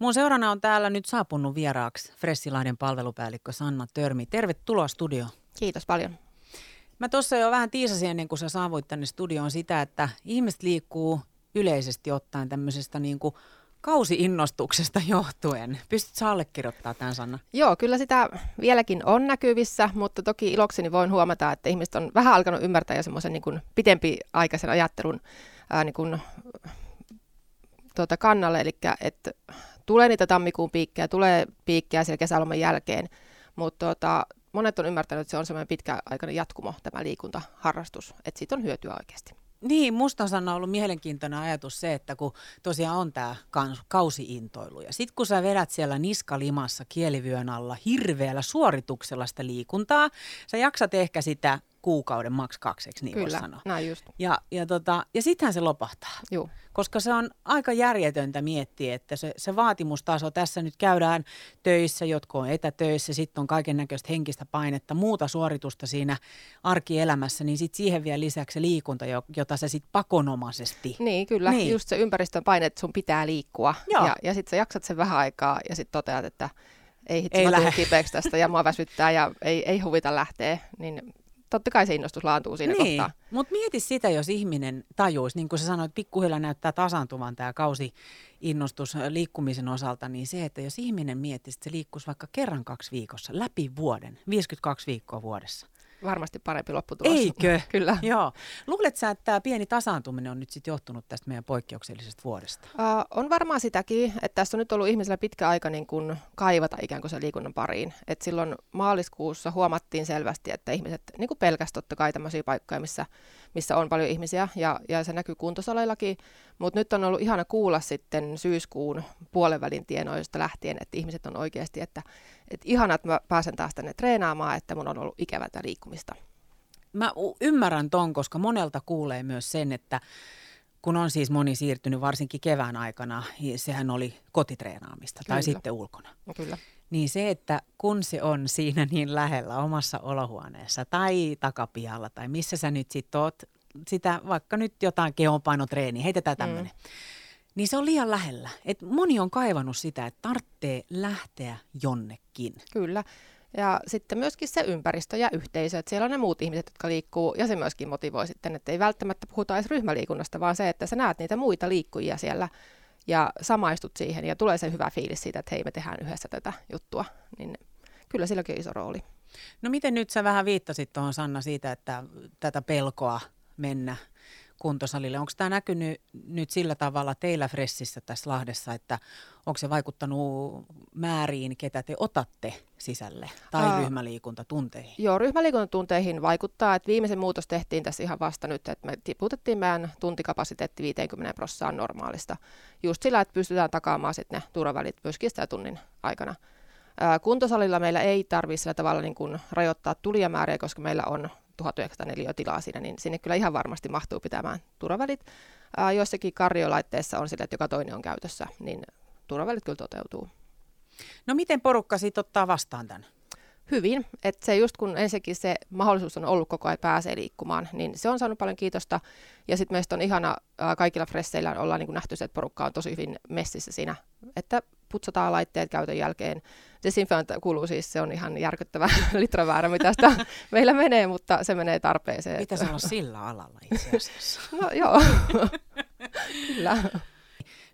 Mun seurana on täällä nyt saapunut vieraaksi Fressilaiden palvelupäällikkö Sanna Törmi. Tervetuloa studioon. Kiitos paljon. Mä tuossa jo vähän tiisasin ennen kuin sä saavuit tänne studioon sitä, että ihmiset liikkuu yleisesti ottaen tämmöisestä niin kuin kausi-innostuksesta johtuen. Pystytkö allekirjoittamaan tämän, Sanna? Joo, kyllä sitä vieläkin on näkyvissä, mutta toki ilokseni voin huomata, että ihmiset on vähän alkanut ymmärtää jo semmoisen niin pitempiaikaisen ajattelun ää, niin kuin, tuota, kannalle, eli että tulee niitä tammikuun piikkejä, tulee piikkejä siellä kesäloman jälkeen, mutta tuota, monet on ymmärtänyt, että se on semmoinen pitkäaikainen jatkumo, tämä liikuntaharrastus, että siitä on hyötyä oikeasti. Niin, musta on ollut mielenkiintoinen ajatus se, että kun tosiaan on tämä kausiintoilu ja sitten kun sä vedät siellä niskalimassa kielivyön alla hirveällä suorituksella sitä liikuntaa, sä jaksat ehkä sitä kuukauden maks kakseksi, niin Kyllä, sanoa. näin just. Ja, ja, tota, ja sittenhän se lopahtaa. Joo. Koska se on aika järjetöntä miettiä, että se, se vaatimustaso, tässä nyt käydään töissä, jotka on etätöissä, sitten on kaiken näköistä henkistä painetta, muuta suoritusta siinä arkielämässä, niin sitten siihen vielä lisäksi se liikunta, jota se sitten pakonomaisesti. Niin, kyllä. Niin. Just se ympäristön paine, että sun pitää liikkua. Joo. Ja, ja sitten sä jaksat sen vähän aikaa ja sitten toteat, että ei hitsi, ei mä kipeäksi tästä ja mua väsyttää ja ei, ei huvita lähteä, niin totta kai se innostus laantuu siinä niin. kohtaa. Mutta mieti sitä, jos ihminen tajuisi, niin kuin sä sanoit, pikkuhiljaa näyttää tasaantuvan tämä kausi innostus liikkumisen osalta, niin se, että jos ihminen miettisi, että se liikkuisi vaikka kerran kaksi viikossa, läpi vuoden, 52 viikkoa vuodessa, varmasti parempi lopputulos. Eikö? Kyllä. Joo. Luuletko sä, että tämä pieni tasaantuminen on nyt sitten johtunut tästä meidän poikkeuksellisesta vuodesta? Uh, on varmaan sitäkin, että tässä on nyt ollut ihmisellä pitkä aika niin kuin kaivata ikään kuin se liikunnan pariin. Et silloin maaliskuussa huomattiin selvästi, että ihmiset niin kuin pelkästään totta kai tämmöisiä paikkoja, missä, missä on paljon ihmisiä ja, ja se näkyy kuntosaleillakin. Mutta nyt on ollut ihana kuulla sitten syyskuun puolenvälin tienoista lähtien, että ihmiset on oikeasti, että, että ihana, että mä pääsen taas tänne treenaamaan, että mun on ollut ikävää liikkumista. Mä ymmärrän ton, koska monelta kuulee myös sen, että kun on siis moni siirtynyt varsinkin kevään aikana, niin sehän oli kotitreenaamista Kyllä. tai sitten ulkona. Kyllä. Niin se, että kun se on siinä niin lähellä omassa olohuoneessa tai takapihalla tai missä sä nyt sitten oot sitä vaikka nyt jotain kehonpainotreeniä, heitetään tämmöinen. Mm. Niin se on liian lähellä. Et moni on kaivannut sitä, että tarvitsee lähteä jonnekin. Kyllä. Ja sitten myöskin se ympäristö ja yhteisö, että siellä on ne muut ihmiset, jotka liikkuu, ja se myöskin motivoi sitten, että ei välttämättä puhuta edes ryhmäliikunnasta, vaan se, että sä näet niitä muita liikkujia siellä ja samaistut siihen, ja tulee se hyvä fiilis siitä, että hei, me tehdään yhdessä tätä juttua, niin kyllä silläkin on iso rooli. No miten nyt sä vähän viittasit tuohon Sanna siitä, että tätä pelkoa mennä kuntosalille. Onko tämä näkynyt nyt sillä tavalla teillä Fressissä tässä Lahdessa, että onko se vaikuttanut määriin, ketä te otatte sisälle tai Aa, ryhmäliikuntatunteihin? Joo, ryhmäliikuntatunteihin vaikuttaa, että viimeisen muutos tehtiin tässä ihan vasta nyt, että me tiputettiin meidän tuntikapasiteetti 50 prosenttia normaalista. Just sillä, että pystytään takaamaan sitten ne turvavälit myöskin sitä tunnin aikana. Kuntosalilla meillä ei tarvitse sillä tavalla niin kuin rajoittaa tulijamääriä, koska meillä on 1904 tilaa siinä, niin sinne kyllä ihan varmasti mahtuu pitämään turvavälit. Ää, joissakin kardiolaitteissa on sillä, että joka toinen on käytössä, niin turvavälit kyllä toteutuu. No miten porukka sitten ottaa vastaan tämän? Hyvin, että se just kun ensinnäkin se mahdollisuus on ollut koko ajan pääsee liikkumaan, niin se on saanut paljon kiitosta. Ja sitten meistä on ihana ää, kaikilla fresseillä ollaan niin nähty se, että porukka on tosi hyvin messissä siinä, että putsataan laitteet käytön jälkeen. Desinfant kuuluu siis, se on ihan järkyttävä litraväärä, mitä sitä meillä menee, mutta se menee tarpeeseen. Pitäisi olla sillä alalla itse asiassa. no joo, kyllä.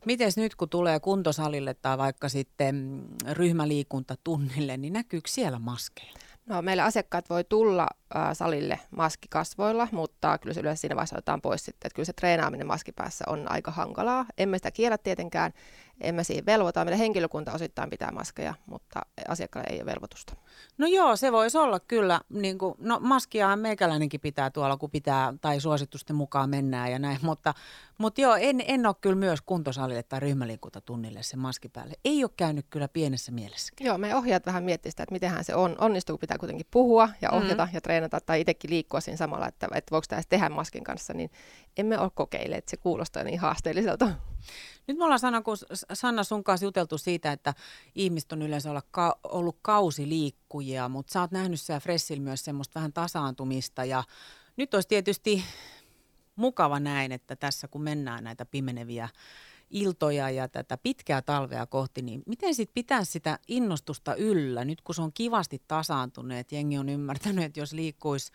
Miten nyt kun tulee kuntosalille tai vaikka sitten ryhmäliikuntatunnille, niin näkyykö siellä maskeja? No, meillä asiakkaat voi tulla äh, salille maskikasvoilla, mutta kyllä se yleensä siinä vaiheessa otetaan pois sitten. Että kyllä se treenaaminen maskipäässä on aika hankalaa. Emme sitä kiellä tietenkään, emme siihen velvoita. Meidän henkilökunta osittain pitää maskeja, mutta asiakkaalle ei ole velvoitusta. No joo, se voisi olla kyllä. Niin kuin, no maskiahan meikäläinenkin pitää tuolla, kun pitää tai suositusten mukaan mennään ja näin. Mutta, mutta joo, en, en ole kyllä myös kuntosalille tai ryhmäliikuntatunnille se maski päälle. Ei ole käynyt kyllä pienessä mielessä. Joo, me ohjaat vähän miettiä sitä, että mitenhän se on. Onnistuu, pitää kuitenkin puhua ja ohjata mm-hmm. ja treenata tai itsekin liikkua siinä samalla, että, että voiko tämä tehdä maskin kanssa, niin emme ole kokeilleet. Se kuulostaa niin haasteelliselta. Nyt me ollaan Sanna, kun Sanna sun kanssa juteltu siitä, että ihmiset on yleensä olla ka- ollut kausiliikkujia, mutta sä oot nähnyt siellä Fressillä myös semmoista vähän tasaantumista ja nyt olisi tietysti mukava näin, että tässä kun mennään näitä pimeneviä iltoja ja tätä pitkää talvea kohti, niin miten sitten pitää sitä innostusta yllä, nyt kun se on kivasti tasaantunut, jengi on ymmärtänyt, että jos liikkuisi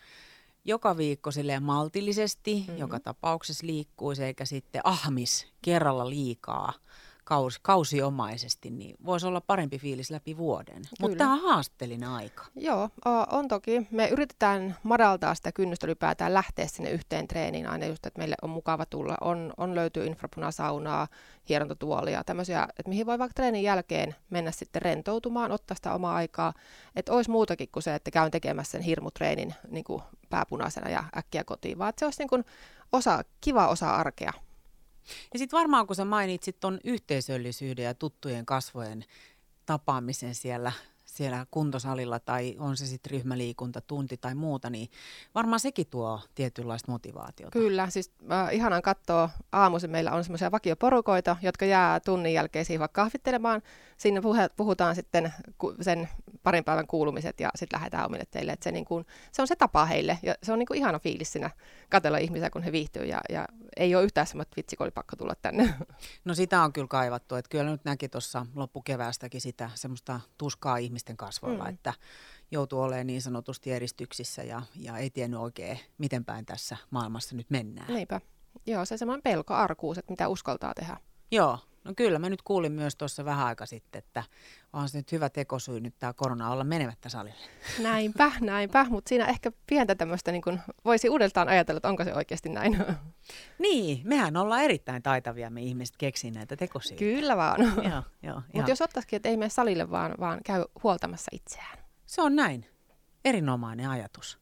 joka viikko silleen maltillisesti, mm-hmm. joka tapauksessa liikkuisi, eikä sitten ahmis kerralla liikaa – kausi, kausiomaisesti, niin voisi olla parempi fiilis läpi vuoden. Mutta tämä on haasteellinen aika. Joo, on toki. Me yritetään madaltaa sitä kynnystä ylipäätään lähteä sinne yhteen treeniin aina just, että meille on mukava tulla. On, on löytyy infrapunasaunaa, hierontatuolia, tämmöisiä, että mihin voi vaikka treenin jälkeen mennä sitten rentoutumaan, ottaa sitä omaa aikaa. Että olisi muutakin kuin se, että käyn tekemässä sen hirmutreenin niin kuin pääpunaisena ja äkkiä kotiin, vaan että se olisi niin kuin osa, kiva osa arkea. Ja sitten varmaan kun sä mainitsit tuon yhteisöllisyyden ja tuttujen kasvojen tapaamisen siellä siellä kuntosalilla tai on se sitten ryhmäliikunta, tunti tai muuta, niin varmaan sekin tuo tietynlaista motivaatiota. Kyllä, siis äh, ihanan katsoa aamuisin meillä on semmoisia vakioporukoita, jotka jää tunnin jälkeen siihen vaikka kahvittelemaan. Sinne puhutaan sitten sen parin päivän kuulumiset ja sitten lähdetään omille teille. Et se, niin kun, se on se tapa heille ja se on niin ihana fiilis siinä katsella ihmisiä, kun he viihtyy ja, ja ei ole yhtään semmoista, että vitsi, oli pakko tulla tänne. No sitä on kyllä kaivattu, että kyllä nyt näki tuossa loppukeväästäkin sitä semmoista tuskaa ihmisten kasvoilla, mm. että joutuu olemaan niin sanotusti eristyksissä ja, ja ei tiennyt oikein, miten päin tässä maailmassa nyt mennään. Niinpä. Joo, se semmoinen pelko, arkuus, että mitä uskaltaa tehdä. Joo, No kyllä, mä nyt kuulin myös tuossa vähän aika sitten, että on se nyt hyvä tekosyy nyt tämä korona olla menemättä salille. Näinpä, näinpä, mutta siinä ehkä pientä tämmöistä niin kun voisi uudeltaan ajatella, että onko se oikeasti näin. Niin, mehän ollaan erittäin taitavia me ihmiset keksiä näitä tekosyitä. Kyllä vaan. joo, joo, mutta jos ottaisikin, että ei mene salille, vaan, vaan käy huoltamassa itseään. Se on näin. Erinomainen ajatus.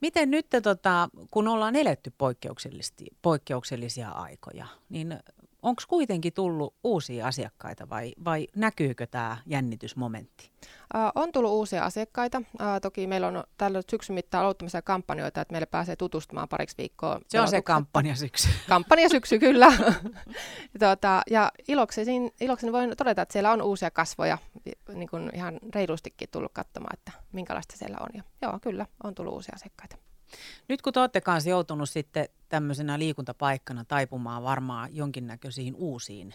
Miten nyt, tota, kun ollaan eletty poikkeuksellisia aikoja, niin onko kuitenkin tullut uusia asiakkaita vai, vai näkyykö tämä jännitysmomentti? On tullut uusia asiakkaita. Toki meillä on tällä syksyn mittaan aloittamisia kampanjoita, että meille pääsee tutustumaan pariksi viikkoa. Se on se kampanjasyksy. Kampanjasyksy, kyllä. tuota, ja ilokseni, ilokseni voin todeta, että siellä on uusia kasvoja, niin kuin ihan reilustikin tullut katsomaan, että minkälaista siellä on. Ja, joo, kyllä, on tullut uusia asiakkaita. Nyt kun te olette kanssa joutunut sitten tämmöisenä liikuntapaikkana taipumaan varmaan jonkinnäköisiin uusiin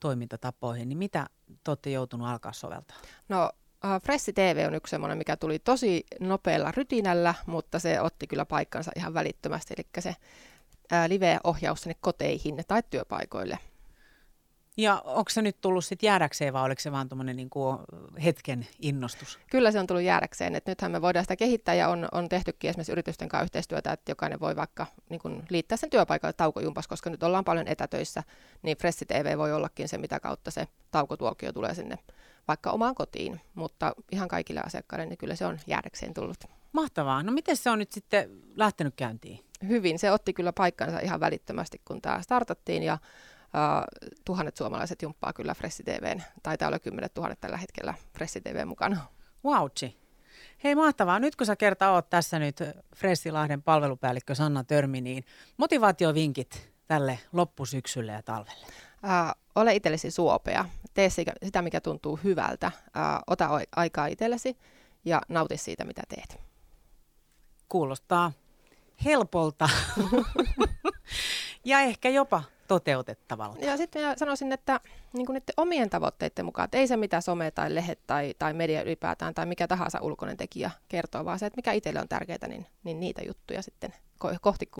toimintatapoihin, niin mitä te olette joutunut alkaa soveltaa? No Uh, Fressi TV on yksi semmoinen, mikä tuli tosi nopealla rytinällä, mutta se otti kyllä paikkansa ihan välittömästi, eli se uh, live-ohjaus sinne koteihin tai työpaikoille. Ja onko se nyt tullut sitten jäädäkseen vai oliko se vaan tuommoinen niin hetken innostus? Kyllä se on tullut jäädäkseen. Et nythän me voidaan sitä kehittää ja on, on tehtykin esimerkiksi yritysten kanssa yhteistyötä, että jokainen voi vaikka niin kun liittää sen työpaikalle taukojumpas, koska nyt ollaan paljon etätöissä, niin Fressi TV voi ollakin se, mitä kautta se taukotuokio tulee sinne vaikka omaan kotiin, mutta ihan kaikille asiakkaille niin kyllä se on jäädäkseen tullut. Mahtavaa. No miten se on nyt sitten lähtenyt käyntiin? Hyvin. Se otti kyllä paikkansa ihan välittömästi, kun tämä startattiin ja Uh, tuhannet suomalaiset jumppaa kyllä Fressi TVn. Taitaa olla kymmenet tuhannet tällä hetkellä Fressi TV mukana. Wautsi. Hei mahtavaa. Nyt kun sä kerta oot tässä nyt Fressilahden palvelupäällikkö Sanna Törmi, niin motivaatiovinkit tälle loppusyksylle ja talvelle? Uh, ole itsellesi suopea. Tee sitä, mikä tuntuu hyvältä. Uh, ota aikaa itsellesi ja nauti siitä, mitä teet. Kuulostaa helpolta ja ehkä jopa toteutettavalta. Ja sitten minä sanoisin, että niin kuin omien tavoitteiden mukaan, että ei se mitä some tai lehet tai, tai media ylipäätään tai mikä tahansa ulkoinen tekijä kertoo, vaan se, että mikä itselle on tärkeää, niin, niin niitä juttuja sitten kohti